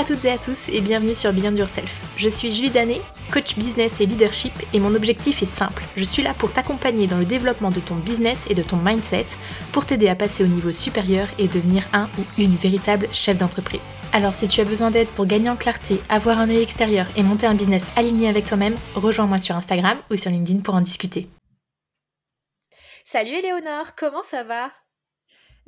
à toutes et à tous et bienvenue sur Beyond Yourself. Je suis Julie Danet, coach business et leadership et mon objectif est simple. Je suis là pour t'accompagner dans le développement de ton business et de ton mindset pour t'aider à passer au niveau supérieur et devenir un ou une véritable chef d'entreprise. Alors si tu as besoin d'aide pour gagner en clarté, avoir un œil extérieur et monter un business aligné avec toi-même, rejoins-moi sur Instagram ou sur LinkedIn pour en discuter. Salut Éléonore, comment ça va?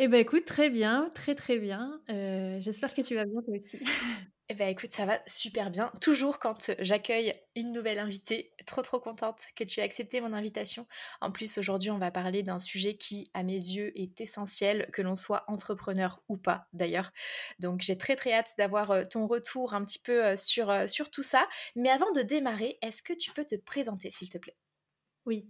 Eh ben écoute, très bien, très très bien. Euh, j'espère que tu vas bien toi aussi. Eh ben écoute, ça va super bien. Toujours quand j'accueille une nouvelle invitée, trop trop contente que tu aies accepté mon invitation. En plus, aujourd'hui, on va parler d'un sujet qui, à mes yeux, est essentiel, que l'on soit entrepreneur ou pas d'ailleurs. Donc j'ai très très hâte d'avoir ton retour un petit peu sur, sur tout ça. Mais avant de démarrer, est-ce que tu peux te présenter s'il te plaît? Oui.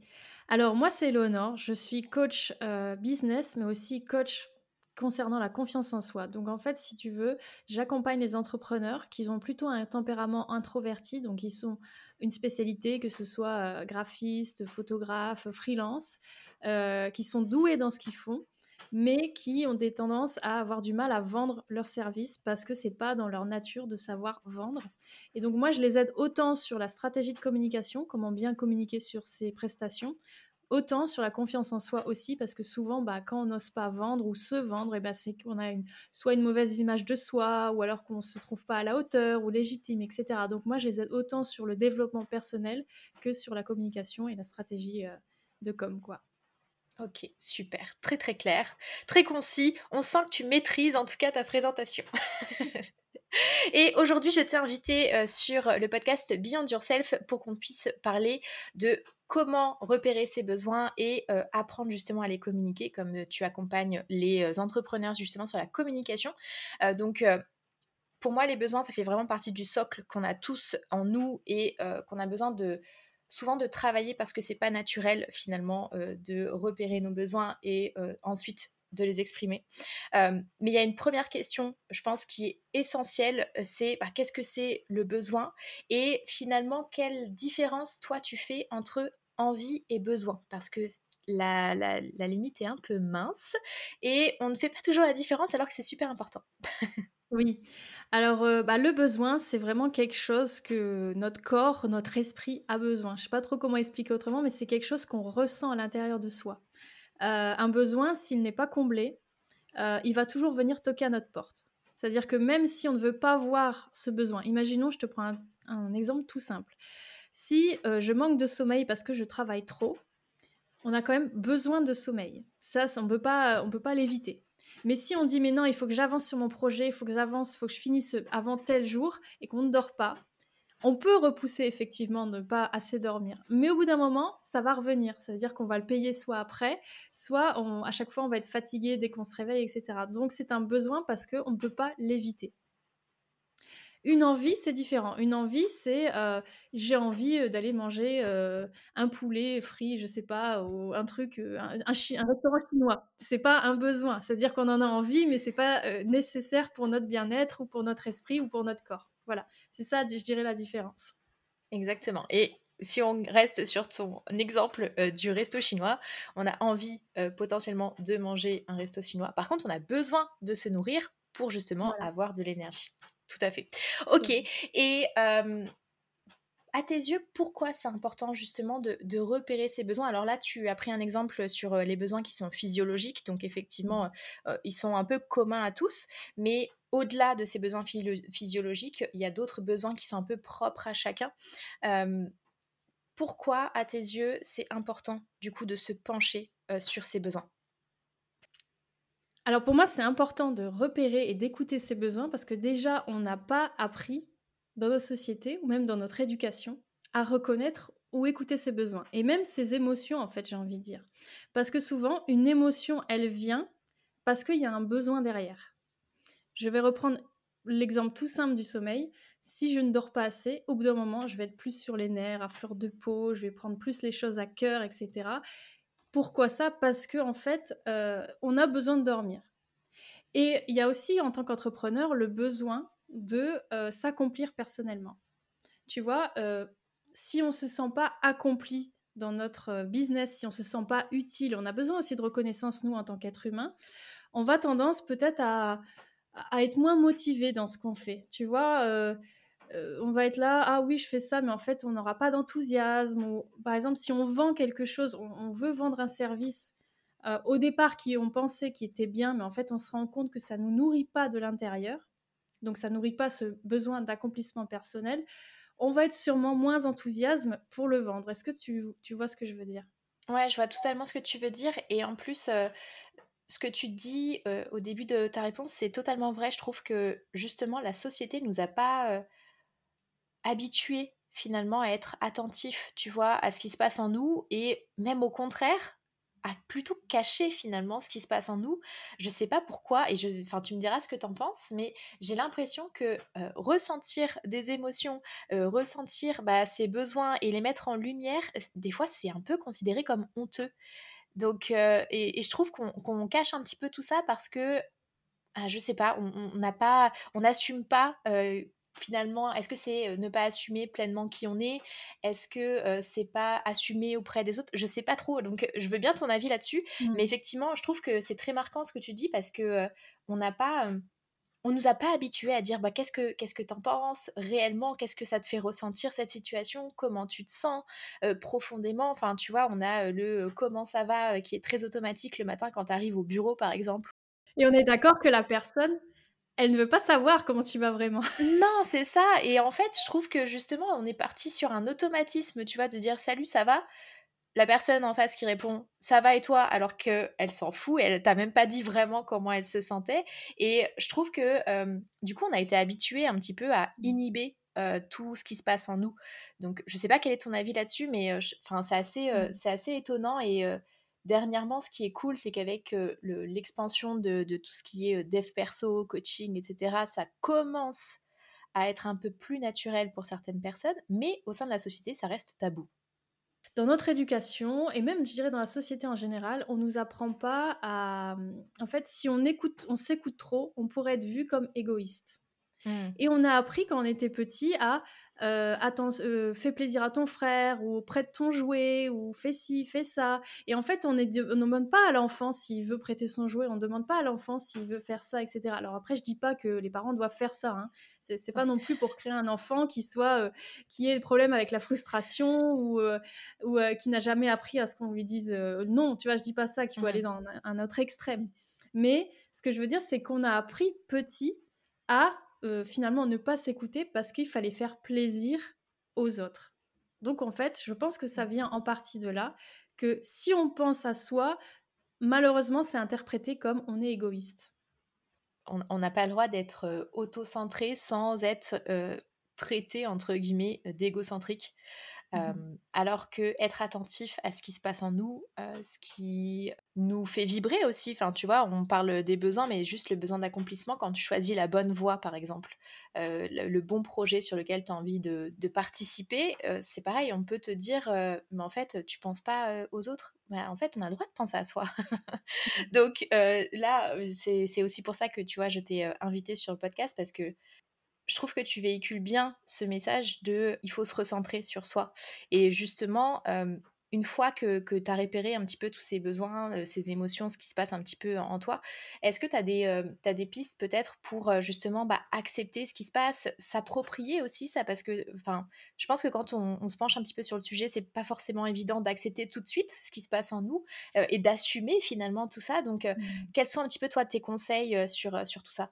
Alors moi, c'est Eleonore. Je suis coach euh, business, mais aussi coach concernant la confiance en soi. Donc en fait, si tu veux, j'accompagne les entrepreneurs qui ont plutôt un tempérament introverti, donc ils sont une spécialité, que ce soit euh, graphiste, photographe, freelance, euh, qui sont doués dans ce qu'ils font, mais qui ont des tendances à avoir du mal à vendre leurs services parce que c'est pas dans leur nature de savoir vendre. Et donc moi, je les aide autant sur la stratégie de communication, comment bien communiquer sur ses prestations, autant sur la confiance en soi aussi, parce que souvent, bah, quand on n'ose pas vendre ou se vendre, et bah, c'est qu'on a soit une mauvaise image de soi, ou alors qu'on ne se trouve pas à la hauteur ou légitime, etc. Donc moi, je les aide autant sur le développement personnel que sur la communication et la stratégie euh, de com, quoi. Ok, super, très très clair, très concis. On sent que tu maîtrises en tout cas ta présentation. Et aujourd'hui, je t'ai invité euh, sur le podcast Beyond Yourself pour qu'on puisse parler de comment repérer ses besoins et euh, apprendre justement à les communiquer, comme euh, tu accompagnes les entrepreneurs justement sur la communication. donc, pour moi, les besoins, ça fait vraiment partie du socle qu'on a tous en nous et qu'on a besoin de souvent de travailler parce que c'est pas naturel finalement euh, de repérer nos besoins et euh, ensuite de les exprimer. Euh, mais il y a une première question, je pense, qui est essentielle, c'est bah, qu'est-ce que c'est le besoin et finalement quelle différence toi tu fais entre envie et besoin? Parce que la, la, limite est un peu mince et on ne fait pas toujours la différence alors que c'est super important. oui, alors, euh, bah, le besoin, c'est vraiment quelque chose que notre corps, notre esprit a besoin. Je sais pas trop comment expliquer autrement, mais c'est quelque chose qu'on ressent à l'intérieur de soi. Euh, un besoin, s'il n'est pas comblé, euh, il va toujours venir toquer à notre porte. C'est-à-dire que même si on ne veut pas voir ce besoin, imaginons, je te prends un, exemple tout simple. Si je manque de sommeil parce que je travaille trop, on a quand même besoin de sommeil. Ça, ça on ne peut pas l'éviter. Mais si on dit, mais non, il faut que j'avance sur mon projet, il faut que j'avance, il faut que je finisse avant tel jour et qu'on ne dort pas, on peut repousser effectivement ne pas assez dormir. Mais au bout d'un moment, ça va revenir. Ça veut dire qu'on va le payer soit après, soit à chaque fois on va être fatigué dès qu'on se réveille, etc. Donc c'est un besoin parce qu'on ne peut pas l'éviter. Une envie, c'est différent. Une envie, c'est euh, j'ai envie euh, d'aller manger euh, un poulet frit, je sais pas, ou un truc, un, un, restaurant chinois. C'est pas un besoin. C'est-à-dire qu'on en a envie, mais c'est pas nécessaire pour notre bien-être ou pour notre esprit ou pour notre corps. Voilà, c'est ça, je dirais, la différence. Exactement. Et si on reste sur ton exemple du resto chinois, on a envie potentiellement de manger un resto chinois. Par contre, on a besoin de se nourrir pour justement avoir de l'énergie tout à fait. Ok. Et à tes yeux, pourquoi c'est important justement de, repérer ces besoins? Alors là, tu as pris un exemple sur les besoins qui sont physiologiques, donc effectivement, mmh. ils sont un peu communs à tous, mais au-delà de ces besoins physiologiques, il y a d'autres besoins qui sont un peu propres à chacun. pourquoi, à tes yeux, c'est important du coup de se pencher sur ces besoins? Alors pour moi, c'est important de repérer et d'écouter ses besoins parce que déjà, on n'a pas appris dans nos sociétés ou même dans notre éducation à reconnaître ou écouter ses besoins. Et même ses émotions, en fait, j'ai envie de dire. Parce que souvent, une émotion, elle vient parce qu'il y a un besoin derrière. Je vais reprendre l'exemple tout simple du sommeil. Si je ne dors pas assez, au bout d'un moment, je vais être plus sur les nerfs, à fleur de peau, je vais prendre plus les choses à cœur, etc. Pourquoi ça? Parce que en fait, euh, on a besoin de dormir. Et il y a aussi, en tant qu'entrepreneur, le besoin de euh, s'accomplir personnellement. Tu vois, euh, si on ne se sent pas accompli dans notre business, si on ne se sent pas utile, on a besoin aussi de reconnaissance, nous, en tant qu'être humain, on va tendance peut-être à, à être moins motivé dans ce qu'on fait. Tu vois, euh, euh, on va être là, ah oui, je fais ça, mais en fait, on n'aura pas d'enthousiasme. Ou, par exemple, si on vend quelque chose, on, veut vendre un service euh, au départ qui on pensait qui était bien, mais en fait, on se rend compte que ça ne nous nourrit pas de l'intérieur. Donc, ça nourrit pas ce besoin d'accomplissement personnel. On va être sûrement moins enthousiasme pour le vendre. Est-ce que tu, tu, vois ce que je veux dire? Ouais, je vois totalement ce que tu veux dire. Et en plus, ce que tu dis au début de ta réponse, c'est totalement vrai. Je trouve que justement, la société nous a pas habitués finalement à être attentifs, tu vois, à ce qui se passe en nous et même au contraire, à plutôt cacher finalement ce qui se passe en nous. Je sais pas pourquoi, et je, enfin, tu me diras ce que tu en penses, mais j'ai l'impression que ressentir des émotions, ressentir bah, ses besoins et les mettre en lumière, des fois c'est un peu considéré comme honteux. Donc, et, je trouve qu'on cache un petit peu tout ça parce que, ah, je sais pas, on n'a pas, on n'assume pas finalement, est-ce que c'est ne pas assumer pleinement qui on est? Est-ce que c'est pas assumer auprès des autres? Je sais pas trop. Donc, je veux bien ton avis là-dessus. Mais mmh. effectivement, je trouve que c'est très marquant ce que tu dis parce que on n'a pas on nous a pas habitués à dire bah, qu'est-ce que qu'est-ce que t'en penses réellement, qu'est-ce que ça te fait ressentir cette situation, comment tu te sens? Profondément. Enfin, tu vois, on a le comment ça va qui est très automatique le matin quand tu arrives au bureau, par exemple. Et on est d'accord que la personne, elle ne veut pas savoir comment tu vas vraiment. Non, c'est ça. Et en fait, je trouve que justement, on est parti sur un automatisme, tu vois, de dire salut, ça va? La personne en face qui répond ça va et toi? Alors qu'elle s'en fout elle t'a même pas dit vraiment comment elle se sentait et je trouve que du coup on a été habitué un petit peu à inhiber tout ce qui se passe en nous donc je sais pas quel est ton avis là-dessus mais enfin c'est assez mmh. c'est assez étonnant et dernièrement ce qui est cool c'est qu'avec l'expansion de, de, tout ce qui est dev perso coaching etc ça commence à être un peu plus naturel pour certaines personnes mais au sein de la société ça reste tabou dans notre éducation et même je dirais dans la société en général, on nous apprend pas à en fait si on écoute on s'écoute trop, on pourrait être vu comme égoïste. Mmh. Et on a appris quand on était petit à euh, attends, euh, fais plaisir à ton frère ou prête ton jouet ou fais ci, fais ça. Et en fait, on ne demande pas à l'enfant s'il veut prêter son jouet, on ne demande pas à l'enfant s'il veut faire ça, etc. Alors après, je dis pas que les parents doivent faire ça. Hein. C'est pas non plus pour créer un enfant qui soit euh, qui ait des problèmes avec la frustration ou, ou qui n'a jamais appris à ce qu'on lui dise non. Tu vois, je dis pas ça qu'il faut aller dans un autre extrême. Mais ce que je veux dire, c'est qu'on a appris petit à euh, finalement ne pas s'écouter parce qu'il fallait faire plaisir aux autres. Donc en fait, je pense que ça vient en partie de là, que si on pense à soi, malheureusement, c'est interprété comme on est égoïste. On n'a pas le droit d'être euh, auto-centré sans être euh, traité, entre guillemets, d'égocentrique. Mmh alors que être attentif à ce qui se passe en nous, ce qui nous fait vibrer aussi. Enfin, tu vois, on parle des besoins, mais juste le besoin d'accomplissement quand tu choisis la bonne voie, par exemple, le, bon projet sur lequel tu as envie de, participer, c'est pareil. On peut te dire, mais en fait, tu penses pas aux autres? Bah, en fait, on a le droit de penser à soi. Mmh. Donc là, c'est aussi pour ça que tu vois, je t'ai invité sur le podcast parce que je trouve que tu véhicules bien ce message de il faut se recentrer sur soi. Et justement, une fois que, que tu as repéré un petit peu tous ces besoins, ces émotions, ce qui se passe un petit peu en, toi, est-ce que tu as, des, des pistes peut-être pour justement bah, accepter ce qui se passe, s'approprier aussi ça? Parce que je pense que quand on, se penche un petit peu sur le sujet, c'est pas forcément évident d'accepter tout de suite ce qui se passe en nous et d'assumer finalement tout ça. Donc, mmh. quels sont un petit peu toi tes conseils sur, sur tout ça?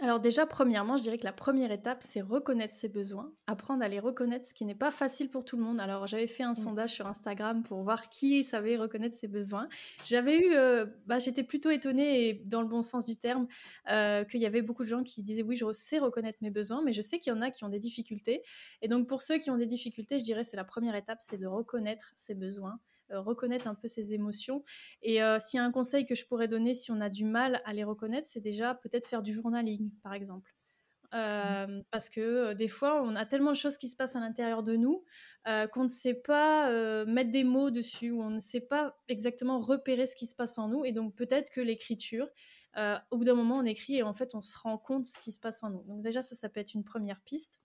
Alors déjà, premièrement, je dirais que la première étape, c'est reconnaître ses besoins, apprendre à les reconnaître, ce qui n'est pas facile pour tout le monde. Alors j'avais fait un mmh. sondage sur Instagram pour voir qui savait reconnaître ses besoins. J'avais eu, euh, bah, j'étais plutôt étonnée, et dans le bon sens du terme, euh, qu'il y avait beaucoup de gens qui disaient oui, je sais reconnaître mes besoins, mais je sais qu'il y en a qui ont des difficultés. Et donc pour ceux qui ont des difficultés, je dirais c'est la première étape, c'est de reconnaître ses besoins. Euh, reconnaître un peu ses émotions. Et euh, s'il y a un conseil que je pourrais donner si on a du mal à les reconnaître, c'est déjà peut-être faire du journaling, par exemple. Mmh. Euh, parce que des fois, on a tellement de choses qui se passent à l'intérieur de nous qu'on ne sait pas mettre des mots dessus, ou on ne sait pas exactement repérer ce qui se passe en nous. Et donc peut-être que l'écriture, au bout d'un moment, on écrit et en fait, on se rend compte de ce qui se passe en nous. Donc déjà, ça, ça peut être une première piste.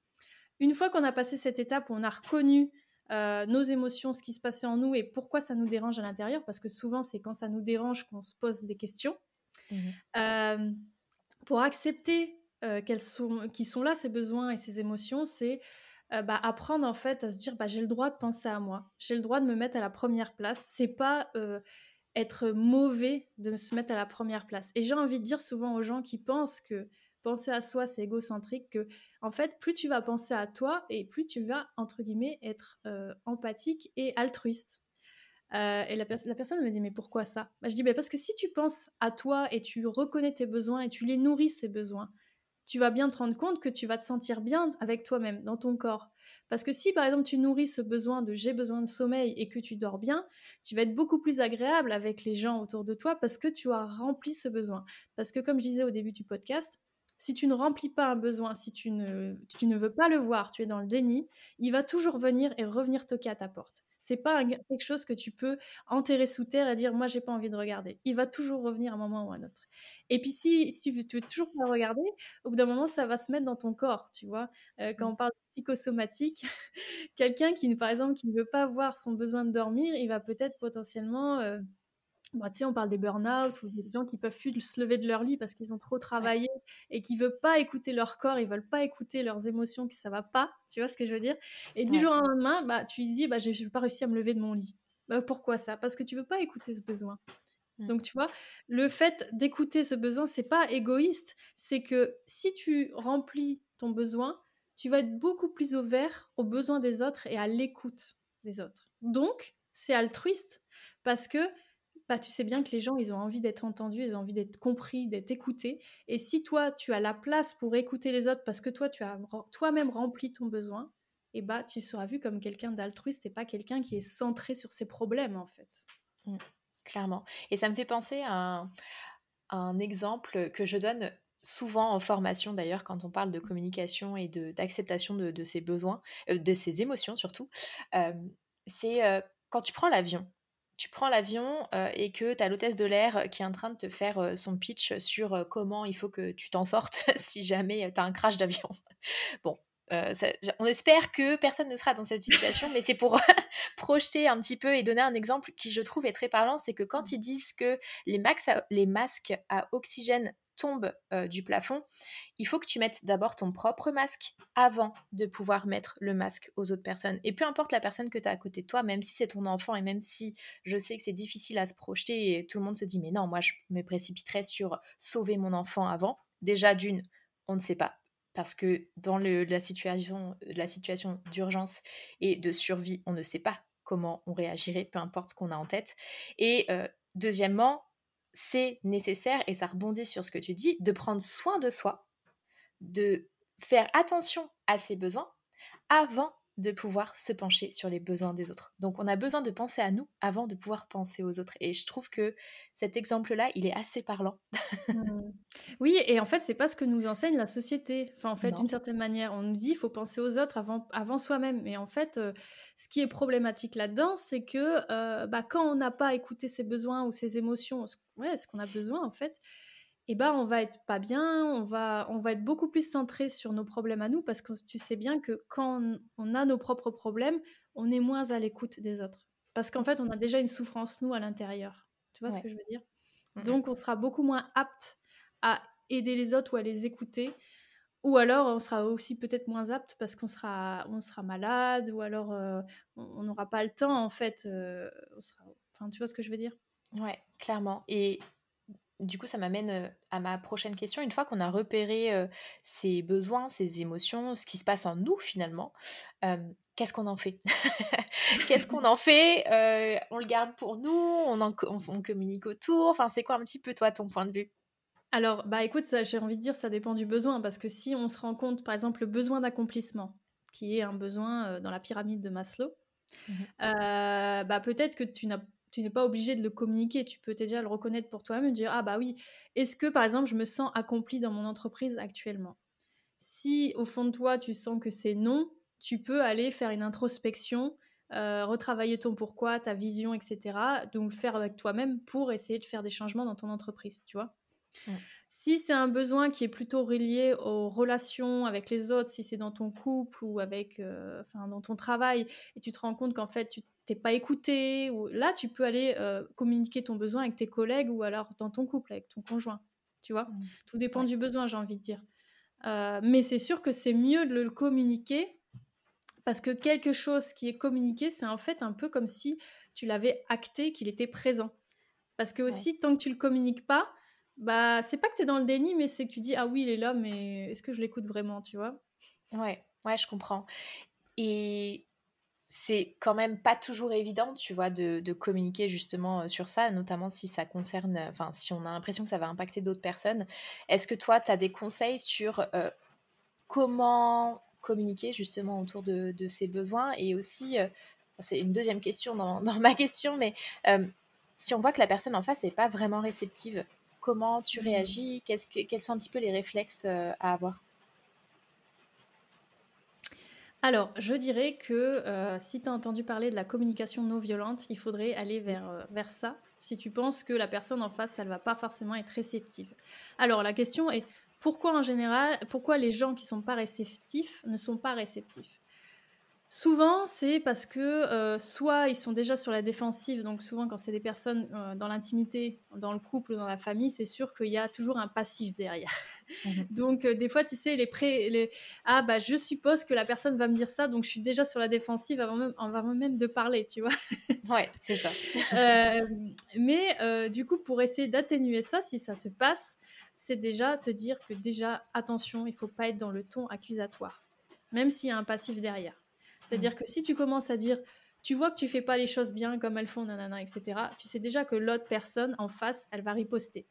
Une fois qu'on a passé cette étape où on a reconnu euh, nos émotions, ce qui se passait en nous et pourquoi ça nous dérange à l'intérieur, parce que souvent c'est quand ça nous dérange qu'on se pose des questions. Mmh euh, pour accepter qu'elles sont, qui sont là, ces besoins et ces émotions, c'est bah, apprendre en fait à se dire bah, j'ai le droit de penser à moi, j'ai le droit de me mettre à la première place. C'est pas être mauvais de se mettre à la première place. Et j'ai envie de dire souvent aux gens qui pensent que penser à soi c'est égocentrique que en fait plus tu vas penser à toi et plus tu vas entre guillemets être empathique et altruiste. et la, la, personne me dit mais pourquoi ça? Bah, Je dis bah, parce que si tu penses à toi et tu reconnais tes besoins et tu les nourris ces besoins, tu vas bien te rendre compte que tu vas te sentir bien avec toi-même, dans ton corps. Parce que si par exemple tu nourris ce besoin de j'ai besoin de sommeil et que tu dors bien, tu vas être beaucoup plus agréable avec les gens autour de toi parce que tu as rempli ce besoin. Parce que comme je disais au début du podcast, si tu ne remplis pas un besoin, si tu ne, tu ne veux pas le voir, tu es dans le déni, il va toujours venir et revenir toquer à ta porte. C'est pas quelque chose que tu peux enterrer sous terre et dire moi j'ai pas envie de regarder. Il va toujours revenir à un moment ou à un autre. Et puis si, si tu veux toujours pas regarder, au bout d'un moment ça va se mettre dans ton corps, tu vois. Euh, quand mmh. on parle de psychosomatique, quelqu'un qui par exemple qui ne veut pas voir son besoin de dormir, il va peut-être potentiellement euh, bah, tu sais, on parle des burn-out ou des gens qui peuvent plus se lever de leur lit parce qu'ils ont trop travaillé et qui veulent pas écouter leur corps, ils veulent pas écouter leurs émotions, que ça va pas, tu vois ce que je veux dire? Et du jour au lendemain, bah, tu dis, bah, j'ai pas réussi à me lever de mon lit. Bah, pourquoi ça? Parce que tu veux pas écouter ce besoin. Mmh. Donc, tu vois, le fait d'écouter ce besoin, c'est pas égoïste, c'est que si tu remplis ton besoin, tu vas être beaucoup plus ouvert aux besoins des autres et à l'écoute des autres. Donc, c'est altruiste parce que bah, tu sais bien que les gens, ils ont envie d'être entendus, ils ont envie d'être compris, d'être écoutés. Et si toi, tu as la place pour écouter les autres parce que toi, tu as toi-même rempli ton besoin, et eh bah, tu seras vu comme quelqu'un d'altruiste et pas quelqu'un qui est centré sur ses problèmes, en fait. Mmh, clairement. Et ça me fait penser à un, exemple que je donne souvent en formation d'ailleurs quand on parle de communication et d'acceptation de, de, ses besoins, euh, de ses émotions surtout. c'est euh, quand tu prends l'avion tu prends l'avion et que tu as l'hôtesse de l'air qui est en train de te faire son pitch sur comment il faut que tu t'en sortes si jamais tu as un crash d'avion. bon, on espère que personne ne sera dans cette situation, mais c'est pour projeter un petit peu et donner un exemple qui, je trouve, est très parlant. C'est que quand mmh. ils disent que les, les masques à oxygène tombe du plafond, il faut que tu mettes d'abord ton propre masque avant de pouvoir mettre le masque aux autres personnes. Et peu importe la personne que tu as à côté de toi, même si c'est ton enfant et même si je sais que c'est difficile à se projeter et tout le monde se dit mais non, moi je me précipiterais sur sauver mon enfant avant. Déjà d'une, on ne sait pas. Parce que dans la situation, la situation d'urgence et de survie, on ne sait pas comment on réagirait, peu importe ce qu'on a en tête. Et deuxièmement, c'est nécessaire, et ça rebondit sur ce que tu dis, de prendre soin de soi, de faire attention à ses besoins avant de pouvoir se pencher sur les besoins des autres. Donc on a besoin de penser à nous avant de pouvoir penser aux autres. Et je trouve que cet exemple-là, il est assez parlant. Mmh. Oui, et en fait, c'est pas ce que nous enseigne la société. Enfin, en fait, d'une certaine manière, on nous dit il faut penser aux autres avant, avant soi-même. Mais en fait, euh, ce qui est problématique là-dedans, c'est que euh, bah, quand on n'a pas écouté ses besoins ou ses émotions, ouais, ce qu'on a besoin, en fait, eh ben, on va être pas bien, on va, on va être beaucoup plus centré sur nos problèmes à nous parce que tu sais bien que quand on a nos propres problèmes, on est moins à l'écoute des autres. Parce qu'en fait, on a déjà une souffrance, nous, à l'intérieur. Tu vois ce que je veux dire? Donc, on sera beaucoup moins apte à aider les autres ou à les écouter. Ou alors, on sera aussi peut-être moins apte parce qu'on sera, on sera malade ou alors euh, on n'aura pas le temps, en fait. Euh, enfin, tu vois ce que je veux dire? Ouais, clairement. Et du coup, ça m'amène à ma prochaine question. Une fois qu'on a repéré ses besoins, ses émotions, ce qui se passe en nous finalement, qu'est-ce qu'on en fait? Qu'est-ce qu'on en fait? On le garde pour nous on, on, communique autour. Enfin, c'est quoi un petit peu toi ton point de vue? Alors, bah écoute, j'ai envie de dire ça dépend du besoin parce que si on se rend compte, par exemple, le besoin d'accomplissement, qui est un besoin dans la pyramide de Maslow, mmh bah peut-être que tu n'as tu n'es pas obligé de le communiquer, tu peux déjà le reconnaître pour toi-même et dire ah bah oui, est-ce que par exemple je me sens accompli dans mon entreprise actuellement? Si au fond de toi tu sens que c'est non, tu peux aller faire une introspection, euh, retravailler ton pourquoi, ta vision, etc. Donc le faire avec toi-même pour essayer de faire des changements dans ton entreprise, tu vois? Si c'est un besoin qui est plutôt relié aux relations avec les autres, si c'est dans ton couple ou avec, euh, enfin dans ton travail, et tu te rends compte qu'en fait tu t'es pas écouté, ou là tu peux aller euh, communiquer ton besoin avec tes collègues ou alors dans ton couple avec ton conjoint. tu vois? Mmh. Tout dépend du besoin, j'ai envie de dire. mais c'est sûr que c'est mieux de le communiquer parce que quelque chose qui est communiqué, c'est en fait un peu comme si tu l'avais acté qu'il était présent. Parce que aussi, tant que tu le communiques pas, bah c'est pas que tu es dans le déni, mais c'est que tu dis ah oui, il est là, mais est-ce que je l'écoute vraiment, tu vois? Ouais, ouais, je comprends. Et c'est quand même pas toujours évident, tu vois, de, de, communiquer justement sur ça, notamment si ça concerne, enfin, si on a l'impression que ça va impacter d'autres personnes. Est-ce que toi, tu as des conseils sur comment communiquer justement autour de, de ces besoins? Et aussi, c'est une deuxième question dans, dans ma question, mais si on voit que la personne en face n'est pas vraiment réceptive, comment tu mmh. réagis? Que, Quels sont un petit peu les réflexes à avoir? Alors, je dirais que si tu as entendu parler de la communication non violente, il faudrait aller vers, vers ça si tu penses que la personne en face, elle va pas forcément être réceptive. Alors, la question est pourquoi en général, pourquoi les gens qui sont pas réceptifs ne sont pas réceptifs? Souvent, c'est parce que euh, soit ils sont déjà sur la défensive, donc souvent quand c'est des personnes euh, dans l'intimité, dans le couple ou dans la famille, c'est sûr qu'il y a toujours un passif derrière. Mmh donc euh, des fois, tu sais, les pré les... ah bah je suppose que la personne va me dire ça, donc je suis déjà sur la défensive avant même, avant même de parler, tu vois. ouais, c'est ça. mais du coup, pour essayer d'atténuer ça, si ça se passe, c'est déjà te dire que déjà attention, il faut pas être dans le ton accusatoire, même s'il y a un passif derrière. C'est-à-dire que si tu commences à dire, tu vois que tu fais pas les choses bien comme elles font, nanana, etc., tu sais déjà que l'autre personne en face, elle va riposter.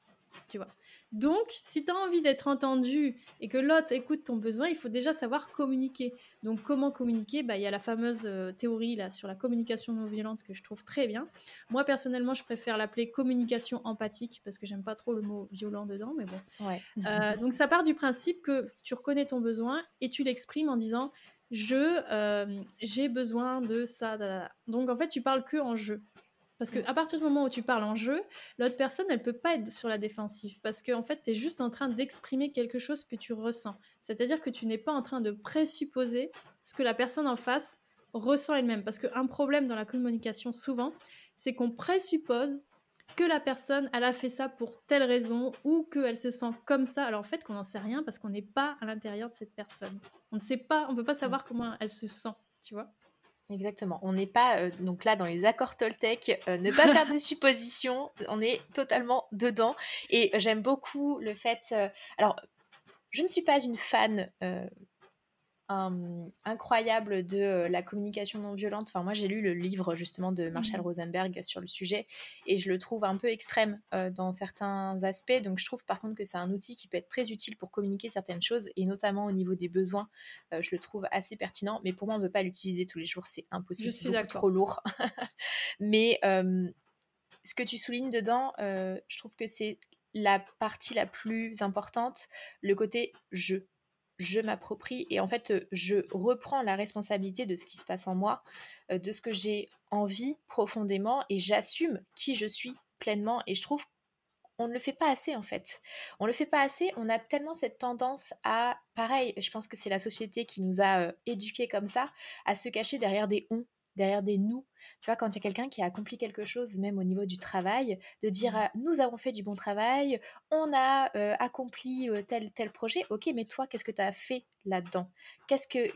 Tu vois. Donc, si tu as envie d'être entendu et que l'autre écoute ton besoin, il faut déjà savoir communiquer. Donc, comment communiquer? Bah, Il y a la fameuse euh, théorie là, sur la communication non violente que je trouve très bien. Moi, personnellement, je préfère l'appeler communication empathique parce que j'aime pas trop le mot violent dedans, mais bon. Ouais. Euh, donc, ça part du principe que tu reconnais ton besoin et tu l'exprimes en disant je euh, j'ai besoin de ça. Donc en fait, tu parles que en jeu. Parce que à partir du moment où tu parles en jeu, l'autre personne, elle peut pas être sur la défensive. Parce qu'en en fait, tu es juste en train d'exprimer quelque chose que tu ressens. C'est-à-dire que tu n'es pas en train de présupposer ce que la personne en face ressent elle-même. Parce qu'un problème dans la communication, souvent, c'est qu'on présuppose que la personne, elle a fait ça pour telle raison ou qu'elle se sent comme ça. Alors en fait, qu'on n'en sait rien parce qu'on n'est pas à l'intérieur de cette personne. On ne sait pas, on peut pas savoir comment elle se sent, tu vois. Exactement. On n'est pas euh, donc là dans les accords Toltec, euh, ne pas faire de suppositions. On est totalement dedans. Et j'aime beaucoup le fait. Euh, alors, je ne suis pas une fan incroyable de euh, la communication non violente. Enfin, moi, j'ai lu le livre justement de Marshall mmh Rosenberg sur le sujet et je le trouve un peu extrême euh, dans certains aspects. Donc, je trouve par contre que c'est un outil qui peut être très utile pour communiquer certaines choses et notamment au niveau des besoins. Euh, je le trouve assez pertinent, mais pour moi, on ne peut pas l'utiliser tous les jours. C'est impossible. C'est trop lourd. mais ce que tu soulignes dedans, je trouve que c'est la partie la plus importante, le côté je je m'approprie et en fait, je reprends la responsabilité de ce qui se passe en moi, de ce que j'ai envie profondément et j'assume qui je suis pleinement. Et je trouve qu'on ne le fait pas assez en fait. On ne le fait pas assez. On a tellement cette tendance à, pareil, je pense que c'est la société qui nous a éduqués comme ça, à se cacher derrière des on, derrière des nous. Tu vois, quand il y a quelqu'un qui a accompli quelque chose, même au niveau du travail, de dire mmh. nous avons fait du bon travail, on a accompli tel tel projet. Ok, mais toi, qu'est-ce que tu as fait là-dedans? Qu'est-ce que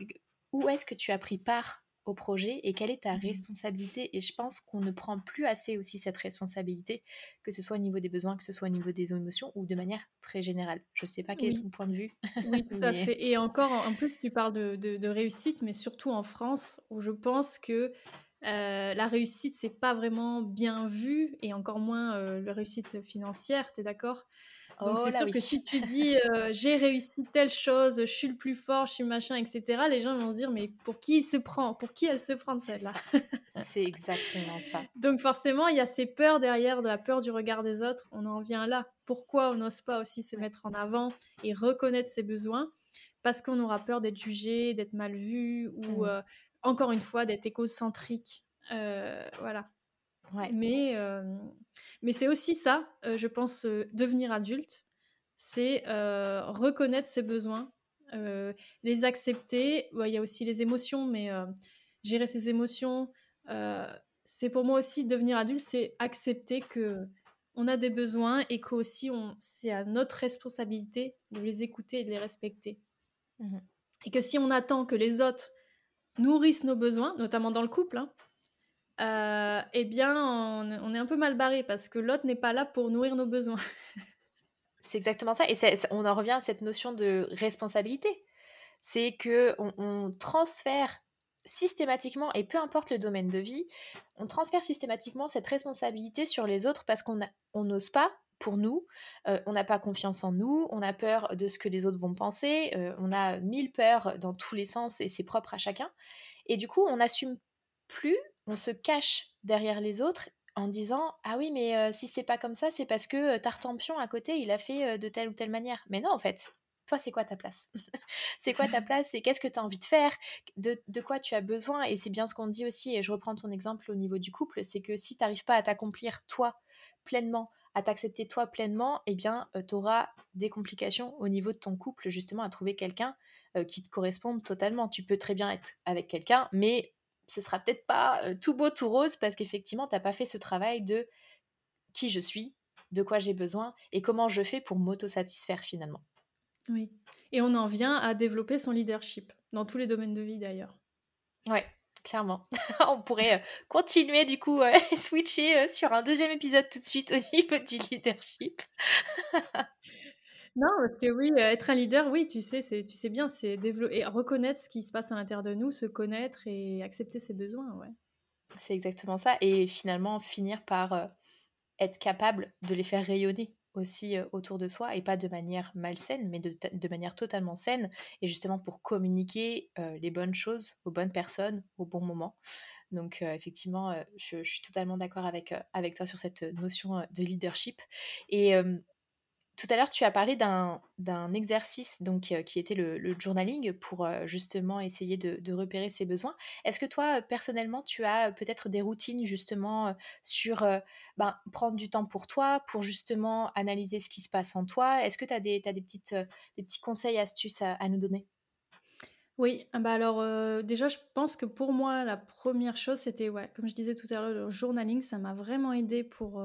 où est-ce que tu as pris part au projet et quelle est ta mmh responsabilité? Et je pense qu'on ne prend plus assez aussi cette responsabilité, que ce soit au niveau des besoins, que ce soit au niveau des émotions ou de manière très générale. Je ne sais pas quel est ton point de vue. Oui, tout à fait. Et encore, en plus, tu parles de, de, réussite, mais surtout en France, où je pense que euh, la réussite, c'est pas vraiment bien vu, et encore moins euh, la réussite financière, tu es d'accord? Donc c'est oh sûr que si tu dis j'ai réussi telle chose, je suis le plus fort, je suis machin, etc., les gens vont se dire mais pour qui il se prend? Pour qui elle se prend celle-là? C'est exactement ça. Donc forcément, il y a ces peurs derrière, de la peur du regard des autres. On en vient là. Pourquoi on n'ose pas aussi se mettre en avant et reconnaître ses besoins? Parce qu'on aura peur d'être jugé, d'être mal vu ou mmh. encore une fois d'être égocentrique. voilà. Mais, mais c'est aussi ça, je pense, devenir adulte, c'est reconnaître ses besoins, les accepter. Il y a aussi les émotions, mais gérer ses émotions, c'est pour moi aussi devenir adulte, c'est accepter que on a des besoins et qu'aussi c'est à notre responsabilité de les écouter et de les respecter. Mmh et que si on attend que les autres nourrissent nos besoins, notamment dans le couple, hein, euh, eh bien, on, est un peu mal barré parce que l'autre n'est pas là pour nourrir nos besoins. c'est exactement ça. Et on en revient à cette notion de responsabilité. C'est que on, transfère systématiquement, et peu importe le domaine de vie, on transfère systématiquement cette responsabilité sur les autres parce qu'on n'ose pas pour nous, euh, on n'a pas confiance en nous, on a peur de ce que les autres vont penser, euh, on a mille peurs dans tous les sens et c'est propre à chacun. Et du coup, on n'assume plus, on se cache derrière les autres en disant ah oui mais euh, si c'est pas comme ça c'est parce que Tartampion à côté il a fait de telle ou telle manière mais non en fait toi c'est quoi ta place? C'est quoi ta place et qu'est-ce que tu as envie de faire? De, de, quoi tu as besoin? Et c'est bien ce qu'on dit aussi et je reprends ton exemple au niveau du couple c'est que si tu n'arrives pas à t'accomplir toi pleinement à t'accepter toi pleinement, eh bien, tu auras des complications au niveau de ton couple, justement, à trouver quelqu'un qui te corresponde totalement. Tu peux très bien être avec quelqu'un, mais ce sera peut-être pas tout beau, tout rose, parce qu'effectivement, tu n'as pas fait ce travail de qui je suis, de quoi j'ai besoin et comment je fais pour m'auto-satisfaire finalement. Oui. Et on en vient à développer son leadership, dans tous les domaines de vie d'ailleurs. Ouais, clairement. on pourrait continuer du coup, euh, switcher euh, sur un deuxième épisode tout de suite au niveau du leadership. non, parce que oui, être un leader, oui, tu sais, c'est, tu sais bien, c'est développer, reconnaître ce qui se passe à l'intérieur de nous, se connaître et accepter ses besoins, ouais. C'est exactement ça. Et finalement, finir par être capable de les faire rayonner aussi autour de soi et pas de manière malsaine, mais de, de manière totalement saine et justement pour communiquer les bonnes choses aux bonnes personnes au bon moment. Donc effectivement, je, je, suis totalement d'accord avec, avec toi sur cette notion de leadership. Et tout à l'heure, tu as parlé d'un exercice donc, euh, qui était le, journaling pour euh, justement essayer de, repérer ses besoins. Est-ce que toi, personnellement, tu as peut-être des routines justement sur ben, prendre du temps pour toi, pour justement analyser ce qui se passe en toi? Est-ce que tu as, des, as des, petites, des petits conseils, astuces à, nous donner? Oui, ah bah alors déjà, je pense que pour moi, la première chose, c'était, ouais, comme je disais tout à l'heure, le journaling, ça m'a vraiment aidé pour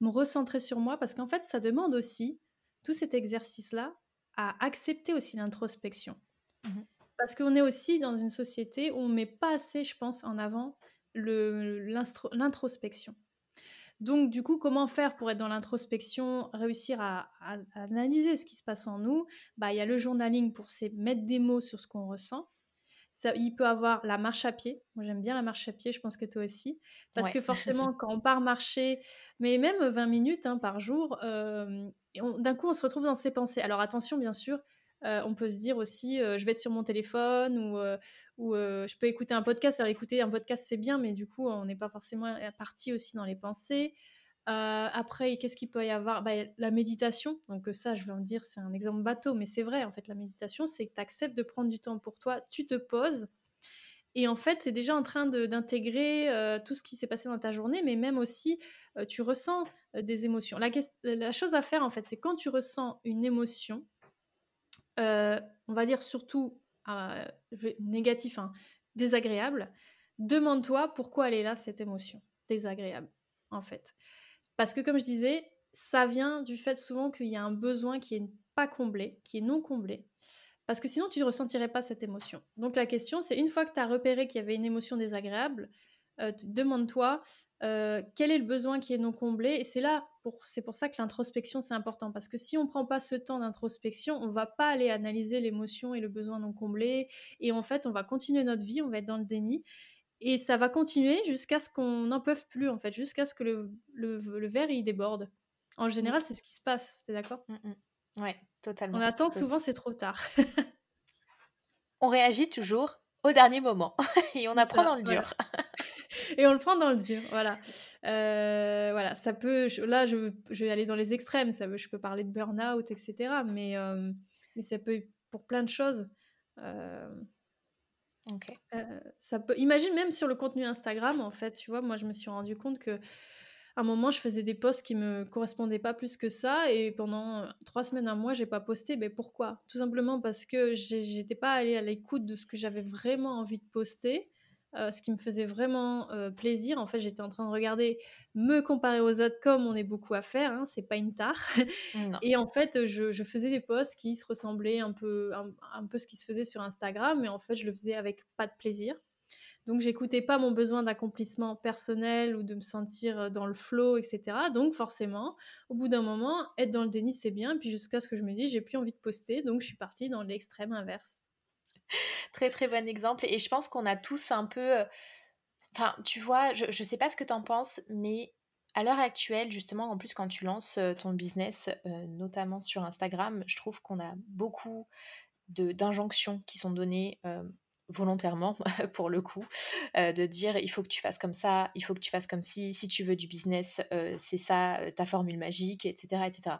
me recentrer sur moi, parce qu'en fait, ça demande aussi tout cet exercice-là à accepter aussi l'introspection. Mmh Parce qu'on est aussi dans une société où on ne met pas assez, je pense, en avant l'introspection. Donc, du coup, comment faire pour être dans l'introspection, réussir à, analyser ce qui se passe en nous? Bah, Il y a le journaling pour mettre des mots sur ce qu'on ressent. Ça, il peut avoir la marche à pied. Moi, j'aime bien la marche à pied, je pense que toi aussi. Parce que forcément, quand on part marcher, mais même 20 minutes hein, par jour, euh, d'un coup, on se retrouve dans ses pensées. Alors attention, bien sûr, euh, on peut se dire aussi, euh, je vais être sur mon téléphone ou, ou je peux écouter un podcast. Alors écouter un podcast, c'est bien, mais du coup, on n'est pas forcément parti aussi dans les pensées. Après, qu'est-ce qu'il peut y avoir? Bah, La méditation. Donc ça, je vais en dire, c'est un exemple bateau, mais c'est vrai, en fait, la méditation, c'est que tu acceptes de prendre du temps pour toi, tu te poses. Et en fait, tu es déjà en train d'intégrer tout ce qui s'est passé dans ta journée, mais même aussi, tu ressens des émotions. La, la, chose à faire, en fait, c'est quand tu ressens une émotion, on va dire surtout négatif, hein, désagréable, demande-toi pourquoi elle est là, cette émotion désagréable, en fait. Parce que, comme je disais, ça vient du fait souvent qu'il y a un besoin qui n'est pas comblé, qui est non comblé. Parce que sinon, tu ne ressentirais pas cette émotion. Donc la question, c'est une fois que tu as repéré qu'il y avait une émotion désagréable, euh, demande-toi euh, quel est le besoin qui est non comblé. Et c'est là, pour, c'est pour ça que l'introspection, c'est important. Parce que si on ne prend pas ce temps d'introspection, on ne va pas aller analyser l'émotion et le besoin non comblé. Et en fait, on va continuer notre vie, on va être dans le déni. Et ça va continuer jusqu'à ce qu'on n'en peut plus, en fait, jusqu'à ce que le, le, verre, il déborde. En général, c'est ce qui se passe, t'es d'accord? Mmh, mmh. Ouais, totalement. On attend souvent, c'est trop tard. on réagit toujours au dernier moment et on apprend dans le dur. et on le prend dans le dur, voilà. Euh, voilà, ça peut. là, je, je, vais aller dans les extrêmes. Ça veut, je peux parler de burn-out, etc. Mais, euh, mais ça peut pour plein de choses. Euh, ok. ça peut. Imagine même sur le contenu Instagram, en fait, tu vois, moi, je me suis rendu compte que à un moment, je faisais des posts qui me correspondaient pas plus que ça, et pendant trois semaines, un mois, j'ai pas posté. Mais pourquoi? Tout simplement parce que j'étais pas allée à l'écoute de ce que j'avais vraiment envie de poster. Ce qui me faisait vraiment plaisir. En fait, j'étais en train de regarder, me comparer aux autres comme on est beaucoup à faire, hein, c'est pas une tare. Et en fait, je, faisais des posts qui se ressemblaient un peu, un, un peu ce qui se faisait sur Instagram, mais en fait, je le faisais avec pas de plaisir. Donc, j'écoutais pas mon besoin d'accomplissement personnel ou de me sentir dans le flow, etc. Donc, forcément, au bout d'un moment, être dans le déni, c'est bien. Puis, jusqu'à ce que je me dise, j'ai plus envie de poster. Donc, je suis partie dans l'extrême inverse. très, très bon exemple. Et je pense qu'on a tous un peu. Enfin, tu vois, je, je sais pas ce que tu en penses, mais à l'heure actuelle, justement, en plus, quand tu lances ton business, notamment sur Instagram, je trouve qu'on a beaucoup d'injonctions qui sont données volontairement pour le coup, de dire il faut que tu fasses comme ça, il faut que tu fasses comme si, si tu veux du business, c'est ça ta formule magique, etc., etc.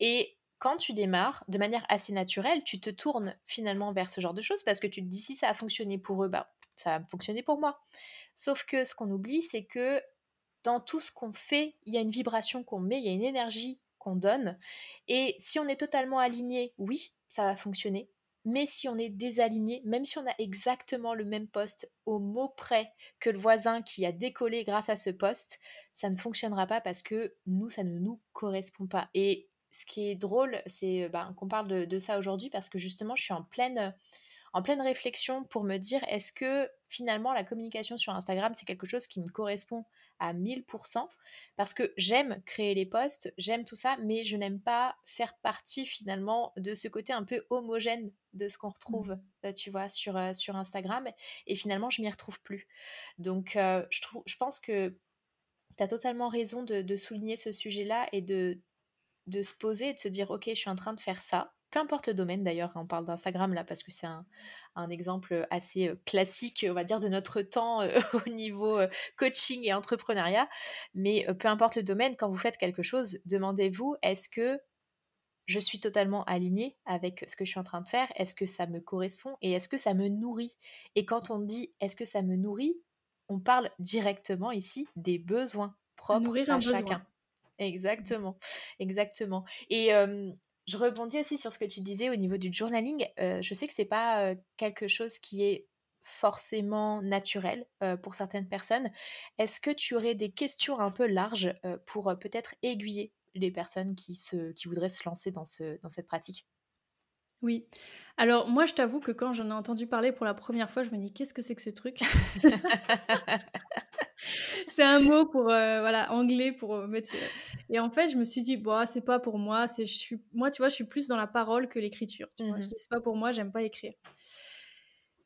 Et quand tu démarres de manière assez naturelle, tu te tournes finalement vers ce genre de choses parce que tu te dis si ça a fonctionné pour eux, bah ça a fonctionné pour moi. Sauf que ce qu'on oublie, c'est que dans tout ce qu'on fait, il y a une vibration qu'on met, il y a une énergie qu'on donne. Et si on est totalement aligné, oui, ça va fonctionner. Mais si on est désaligné, même si on a exactement le même poste au mot près que le voisin qui a décollé grâce à ce poste, ça ne fonctionnera pas parce que nous, ça ne nous correspond pas. Et ce qui est drôle, c'est ben, qu'on parle de, de ça aujourd'hui parce que justement, je suis en pleine, en pleine réflexion pour me dire est-ce que finalement la communication sur Instagram, c'est quelque chose qui me correspond à 1000% parce que j'aime créer les posts, j'aime tout ça, mais je n'aime pas faire partie finalement de ce côté un peu homogène de ce qu'on retrouve, mmh. euh, tu vois, sur, euh, sur Instagram. Et finalement, je m'y retrouve plus. Donc, euh, je, trouve, je pense que tu as totalement raison de, de souligner ce sujet-là et de, de se poser et de se dire, ok, je suis en train de faire ça. Peu importe le domaine d'ailleurs, on parle d'Instagram là parce que c'est un, exemple assez classique, on va dire, de notre temps au niveau coaching et entrepreneuriat. Mais peu importe le domaine, quand vous faites quelque chose, demandez-vous, est-ce que je suis totalement alignée avec ce que je suis en train de faire? Est-ce que ça me correspond? Et est-ce que ça me nourrit? Et quand on dit est-ce que ça me nourrit, on parle directement ici des besoins propres à chacun. Exactement, exactement. Et je rebondis aussi sur ce que tu disais au niveau du journaling. je sais que c'est pas quelque chose qui est forcément naturel pour certaines personnes. Est-ce que tu aurais des questions un peu larges pour peut-être aiguiller les personnes qui, se, qui voudraient se lancer dans, ce, dans cette pratique? Oui. Alors moi, je t'avoue que quand j'en ai entendu parler pour la première fois, je me dis qu'est-ce que c'est que ce truc? C'est un mot pour voilà anglais pour mettre. Et en fait, je me suis dit bon, c'est pas pour moi. C'est je suis moi, tu vois, je suis plus dans la parole que l'écriture. Tu vois, mmh c'est pas pour moi. J'aime pas écrire.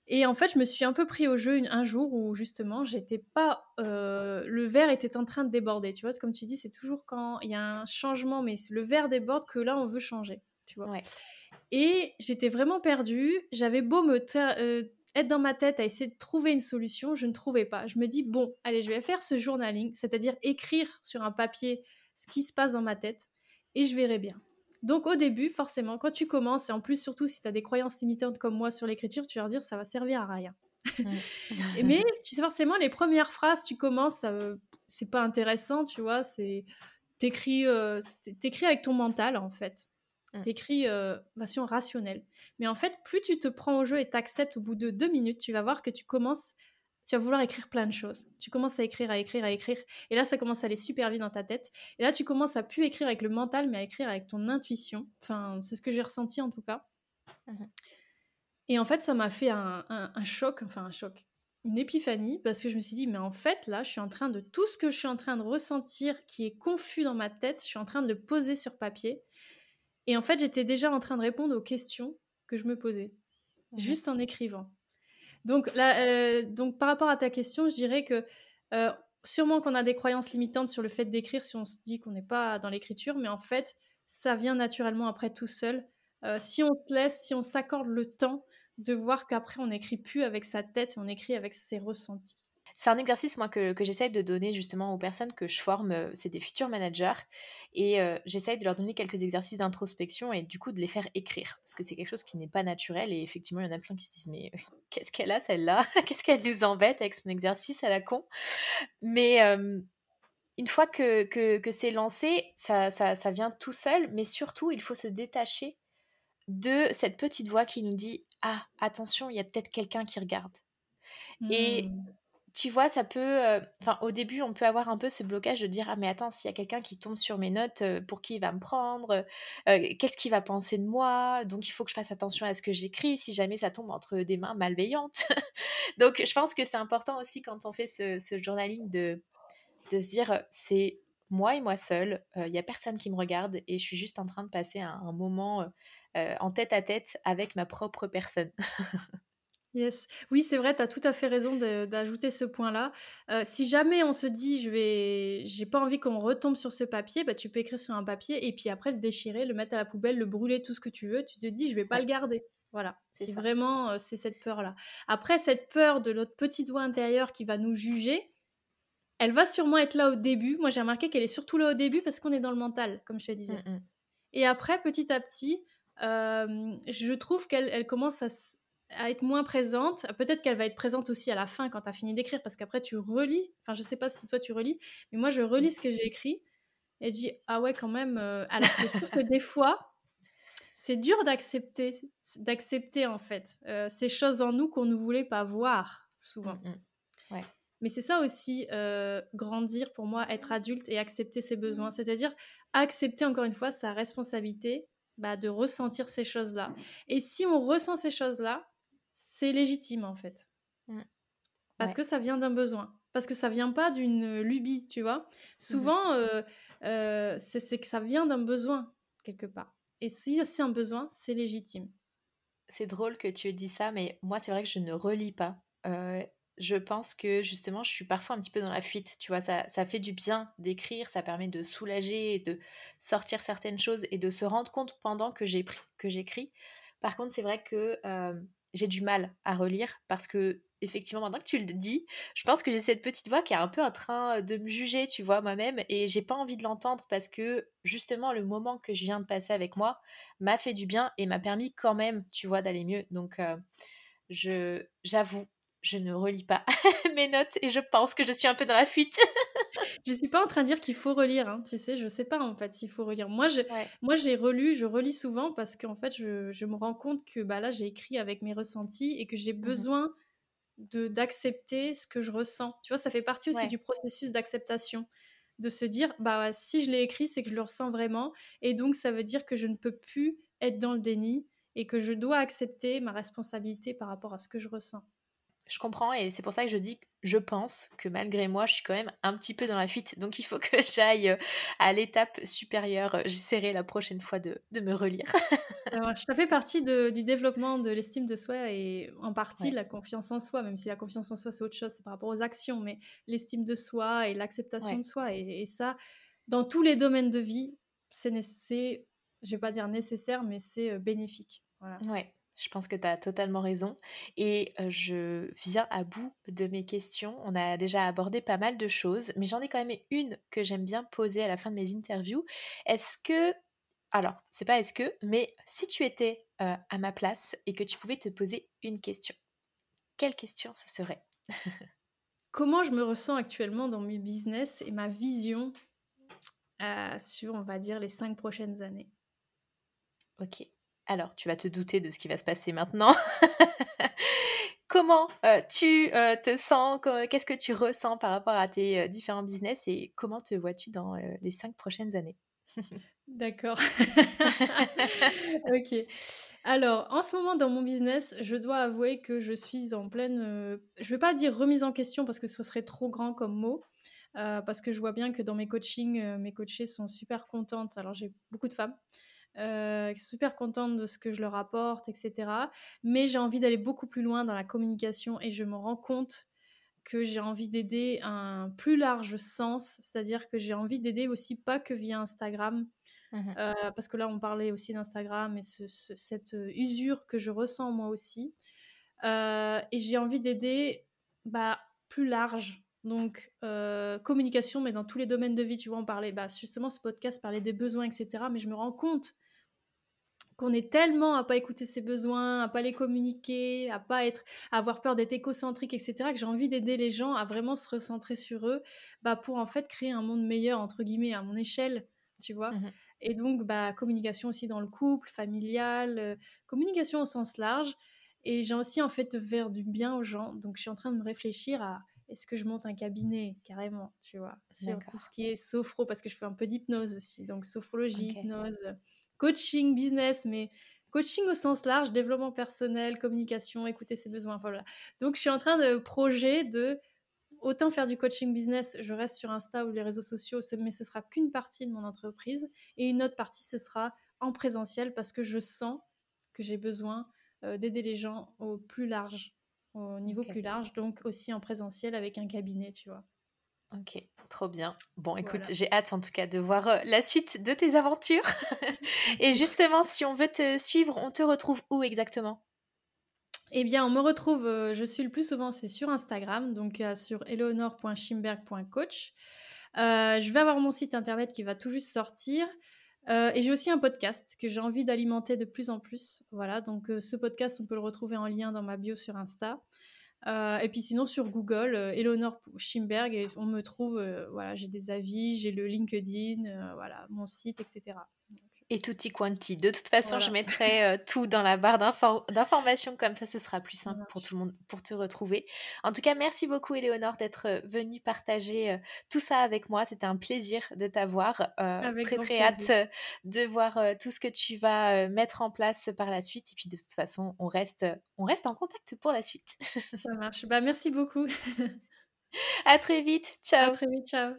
Et en fait, je me suis un peu pris au jeu un jour où justement, j'étais pas. le verre était en train de déborder. Tu vois, comme tu dis, c'est toujours quand il y a un changement, mais le verre déborde que là, on veut changer. Tu vois. Et j'étais vraiment perdue. J'avais beau me être dans ma tête à essayer de trouver une solution, je ne trouvais pas. Je me dis, bon, allez, je vais faire ce journaling, c'est-à-dire écrire sur un papier ce qui se passe dans ma tête, et je verrai bien. Donc au début, forcément, quand tu commences, et en plus surtout si tu as des croyances limitantes comme moi sur l'écriture, tu vas dire ça va servir à rien. Mm. mais tu sais forcément les premières phrases, tu commences, c'est pas intéressant, tu vois, c'est t'écris, euh, t'écris avec ton mental en fait. Mm. T'écris euh, version rationnelle. Mais en fait, plus tu te prends au jeu et t'acceptes au bout de deux minutes, tu vas voir que tu commences, tu vas vouloir écrire plein de choses. Tu commences à écrire, à écrire, à écrire. Et là, ça commence à aller super vite dans ta tête. Et là, tu commences à plus écrire avec le mental, mais à écrire avec ton intuition. Enfin, c'est ce que j'ai ressenti en tout cas. Mm-hmm. Et en fait, ça m'a fait un, un, choc, enfin un choc, une épiphanie, parce que je me suis dit, mais en fait, là, je suis en train de tout ce que je suis en train de ressentir qui est confus dans ma tête, je suis en train de le poser sur papier. Et en fait, j'étais déjà en train de répondre aux questions que je me posais, mmh juste en écrivant. Donc, là, euh, donc, par rapport à ta question, je dirais que euh, sûrement qu'on a des croyances limitantes sur le fait d'écrire si on se dit qu'on n'est pas dans l'écriture, mais en fait, ça vient naturellement après tout seul. Euh, si on se laisse, si on s'accorde le temps de voir qu'après on n'écrit plus avec sa tête, on écrit avec ses ressentis. C'est un exercice, moi, que, j'essaie de donner justement aux personnes que je forme. Euh, c'est des futurs managers. Et euh, j'essaie de leur donner quelques exercices d'introspection et du coup de les faire écrire. Parce que c'est quelque chose qui n'est pas naturel. Et effectivement, il y en a plein qui se disent Mais qu'est-ce qu'elle a, celle-là? Qu'est-ce qu'elle nous embête avec son exercice à la con? Mais. une fois que, que, que c'est lancé, ça, ça, ça vient tout seul, mais surtout, il faut se détacher de cette petite voix qui nous dit Ah, attention, il y a peut-être quelqu'un qui regarde Et Mmh. Tu vois, ça peut, heu, enfin, au début, on peut avoir un peu ce blocage de dire: «Ah mais attends, s'il y a quelqu'un qui tombe sur mes notes, heu, pour qui il va me prendre? Heu qu'est-ce qu'il va penser de moi? Donc il faut que je fasse attention à ce que j'écris, si jamais ça tombe entre des mains malveillantes». Donc je pense que c'est important aussi quand on fait ce journaling de de se dire, «C'est moi et moi seule, il y a personne qui me regarde et je suis juste en train de passer un moment, en tête à tête avec ma propre personne». Yes. Oui, c'est vrai, tu as tout à fait raison d'ajouter ce point-là. Heu, si jamais on se dit: «Je vais j'ai pas envie qu'on retombe sur ce papier», bah, tu peux écrire sur un papier et puis après le déchirer, le mettre à la poubelle, le brûler, tout ce que tu veux. Tu te dis: «Je vais pas Ouais, le garder». Voilà, c'est si ça. vraiment, heu, c'est cette peur-là. Après cette peur de notre petite voix intérieure qui va nous juger, elle va sûrement être là au début. Moi, j'ai remarqué qu'elle est surtout là au début parce qu'on est dans le mental, comme je te Mmh disais. mh. Et après, petit à petit, hem, je trouve qu'elle elle commence à à être moins présente. Peut-être qu'elle va être présente aussi à la fin quand tu as fini d'écrire parce qu'après tu relis. Enfin, je sais pas si toi tu relis, mais moi je Mmh. relis ce que j'ai écrit et je dis: «Ah ouais quand même, heu» alors c'est sûr que des fois, c'est dur d'accepter d'accepter en fait, heu, ces choses en nous qu'on ne voulait pas voir Mmh souvent. mh. Ouais. Mais c'est ça aussi, heu, grandir pour moi, être adulte et accepter ses besoins. C'est-à-dire accepter encore une fois sa responsabilité, bah, de ressentir ces choses-là. Et si on ressent ces choses-là, c'est légitime en fait. Mmh. Parce Ouais. que ça vient d'un besoin. Parce que ça vient pas d'une, lubie, tu vois? Souvent, heu heu, c'est c'est que ça vient d'un besoin quelque part. Et si c'est un besoin, c'est légitime. C'est drôle que tu aies dit ça, mais moi, c'est vrai que je ne relis pas. Heu, je pense que justement, je suis parfois un petit peu dans la fuite, tu vois? Ça ça fait du bien d'écrire, ça permet de soulager et de sortir certaines choses et de se rendre compte pendant que j'écris. Par contre, c'est vrai que, j'ai du mal à relire parce qu'effectivement, maintenant que tu le dis, je pense que j'ai cette petite voix qui est un peu en train de me juger, tu vois, moi-même et j'ai pas envie de l'entendre parce que justement, le moment que je viens de passer avec moi m'a fait du bien et m'a permis quand même, tu vois, d'aller mieux. Donc, je j'avoue, je ne relis pas mes notes et je pense que je suis un peu dans la fuite. Je suis pas en train de dire qu'il faut relire, hein, tu sais? Je sais pas, en fait, s'il faut relire. Moi, je Ouais. moi, j'ai relu, je relis souvent parce qu'en fait, je je me rends compte que, bah, là, j'ai écrit avec mes ressentis et que j'ai Mmh mh. besoin de d'accepter ce que je ressens. Tu vois? Ça fait partie aussi Ouais. du processus d'acceptation, de se dire: «Bah, si je l'ai écrit, c'est que je le ressens vraiment et donc ça veut dire que je ne peux plus être dans le déni et que je dois accepter ma responsabilité par rapport à ce que je ressens». Je comprends et c'est pour ça que je dis je pense que malgré moi, je suis quand même un petit peu dans la fuite. Donc il faut que j'aille, heu, à l'étape supérieure. J'essaierai la prochaine fois de de me relire. Ça fait partie de du développement de l'estime de soi et en partie Ouais, la confiance en soi, même si la confiance en soi, c'est autre chose, c'est par rapport aux actions, mais l'estime de soi et l'acceptation de soi et et ça, dans tous les domaines de vie, c'est je vais pas dire nécessaire, mais c'est, heu, bénéfique. Voilà. ouais. Je pense que tu as totalement raison et je viens à bout de mes questions. On a déjà abordé pas mal de choses, mais j'en ai quand même une que j'aime bien poser à la fin de mes interviews. Est-ce que alors, c'est pas est-ce que, mais si tu étais, à ma place et que tu pouvais te poser une question, quelle question ce serait? Comment je me ressens actuellement dans mes business et ma vision, sur, on va dire, les 5 prochaines années? OK. Alors, tu vas te douter de ce qui va se passer maintenant. Comment, heu, tu, heu, te sens? Qu'est-ce que tu ressens par rapport à tes, heu, différents business et comment te vois-tu dans, les 5 prochaines années? D'accord. OK. Alors, en ce moment dans mon business, je dois avouer que je suis en pleine, je vais pas dire remise en question parce que ce serait trop grand comme mot, parce que je vois bien que dans mes coachings, mes coachées sont super contentes. Alors j'ai beaucoup de femmes, heu, super contentes de ce que je leur apporte et cetera. Mais j'ai envie d'aller beaucoup plus loin dans la communication et je me rends compte que j'ai envie d'aider un plus large sens. C'est-à-dire que j'ai envie d'aider aussi pas que via Instagram, Mmh mh. Heu, parce que là, on parlait aussi d'Instagram et ce ce cette, heu, usure que je ressens moi aussi. Et j'ai envie d'aider, bah, plus large. Donc, communication, mais dans tous les domaines de vie, tu vois? On parlait, bah, justement, ce podcast parlait des besoins et cetera, mais je me rends compte qu'on est tellement à pas écouter ses besoins, à pas les communiquer, à pas être à avoir peur d'être égocentrique et cetera, que j'ai envie d'aider les gens à vraiment se recentrer sur eux, bah, pour en fait créer un monde «meilleur» entre guillemets à mon échelle, tu vois? Mmh Et donc bah, communication aussi dans le couple, familial, heu, communication au sens large et j'ai aussi en fait faire du bien aux gens. Donc je suis en train de me réfléchir à est-ce que je monte un cabinet carrément, tu vois, sur tout ce qui est sophro, parce que je fais un peu d'hypnose aussi, donc sophrologie, hypnose, coaching, business, mais coaching au sens large, développement personnel, communication, écouter ses besoins, voilà. Donc je suis en train de projet de autant faire du coaching business, je reste sur Insta ou les réseaux sociaux, mais ce sera qu'une partie de mon entreprise, et une autre partie, ce sera en présentiel, parce que je sens que j'ai besoin euh, d'aider les gens au plus large au niveau plus large, donc aussi en présentiel avec un cabinet, tu vois. Ok, trop bien. Bon, écoute, j'ai hâte en tout cas de voir euh, la suite de tes aventures. Et justement, si on veut te suivre, on te retrouve où exactement? Eh bien, on me retrouve, euh, je suis le plus souvent, c'est sur Instagram, donc euh, sur eleonore.schimberg.coach. je vais avoir mon site internet qui va tout juste sortir. et j'ai aussi un podcast que j'ai envie d'alimenter de plus en plus. Voilà, donc ce podcast, on peut le retrouver en lien dans ma bio sur Insta. Euh, et puis sinon sur Google, euh, Schimberg, on me trouve, euh, voilà, j'ai des avis, j'ai le LinkedIn, voilà, mon site, etc et tutti quanti. De toute façon, je mettrai euh, tout dans la barre d'informations, comme ça ce sera plus simple pour tout le monde pour te retrouver. En tout cas, merci beaucoup Éléonore d'être euh, venue partager euh, tout ça avec moi. C'était un plaisir de t'avoir. très très hâte de voir tout ce que tu vas mettre en place par la suite. Et puis de toute façon, on reste, on reste en contact pour la suite. ça marche. Bah, merci beaucoup. à très vite. Ciao. À très vite. Ciao.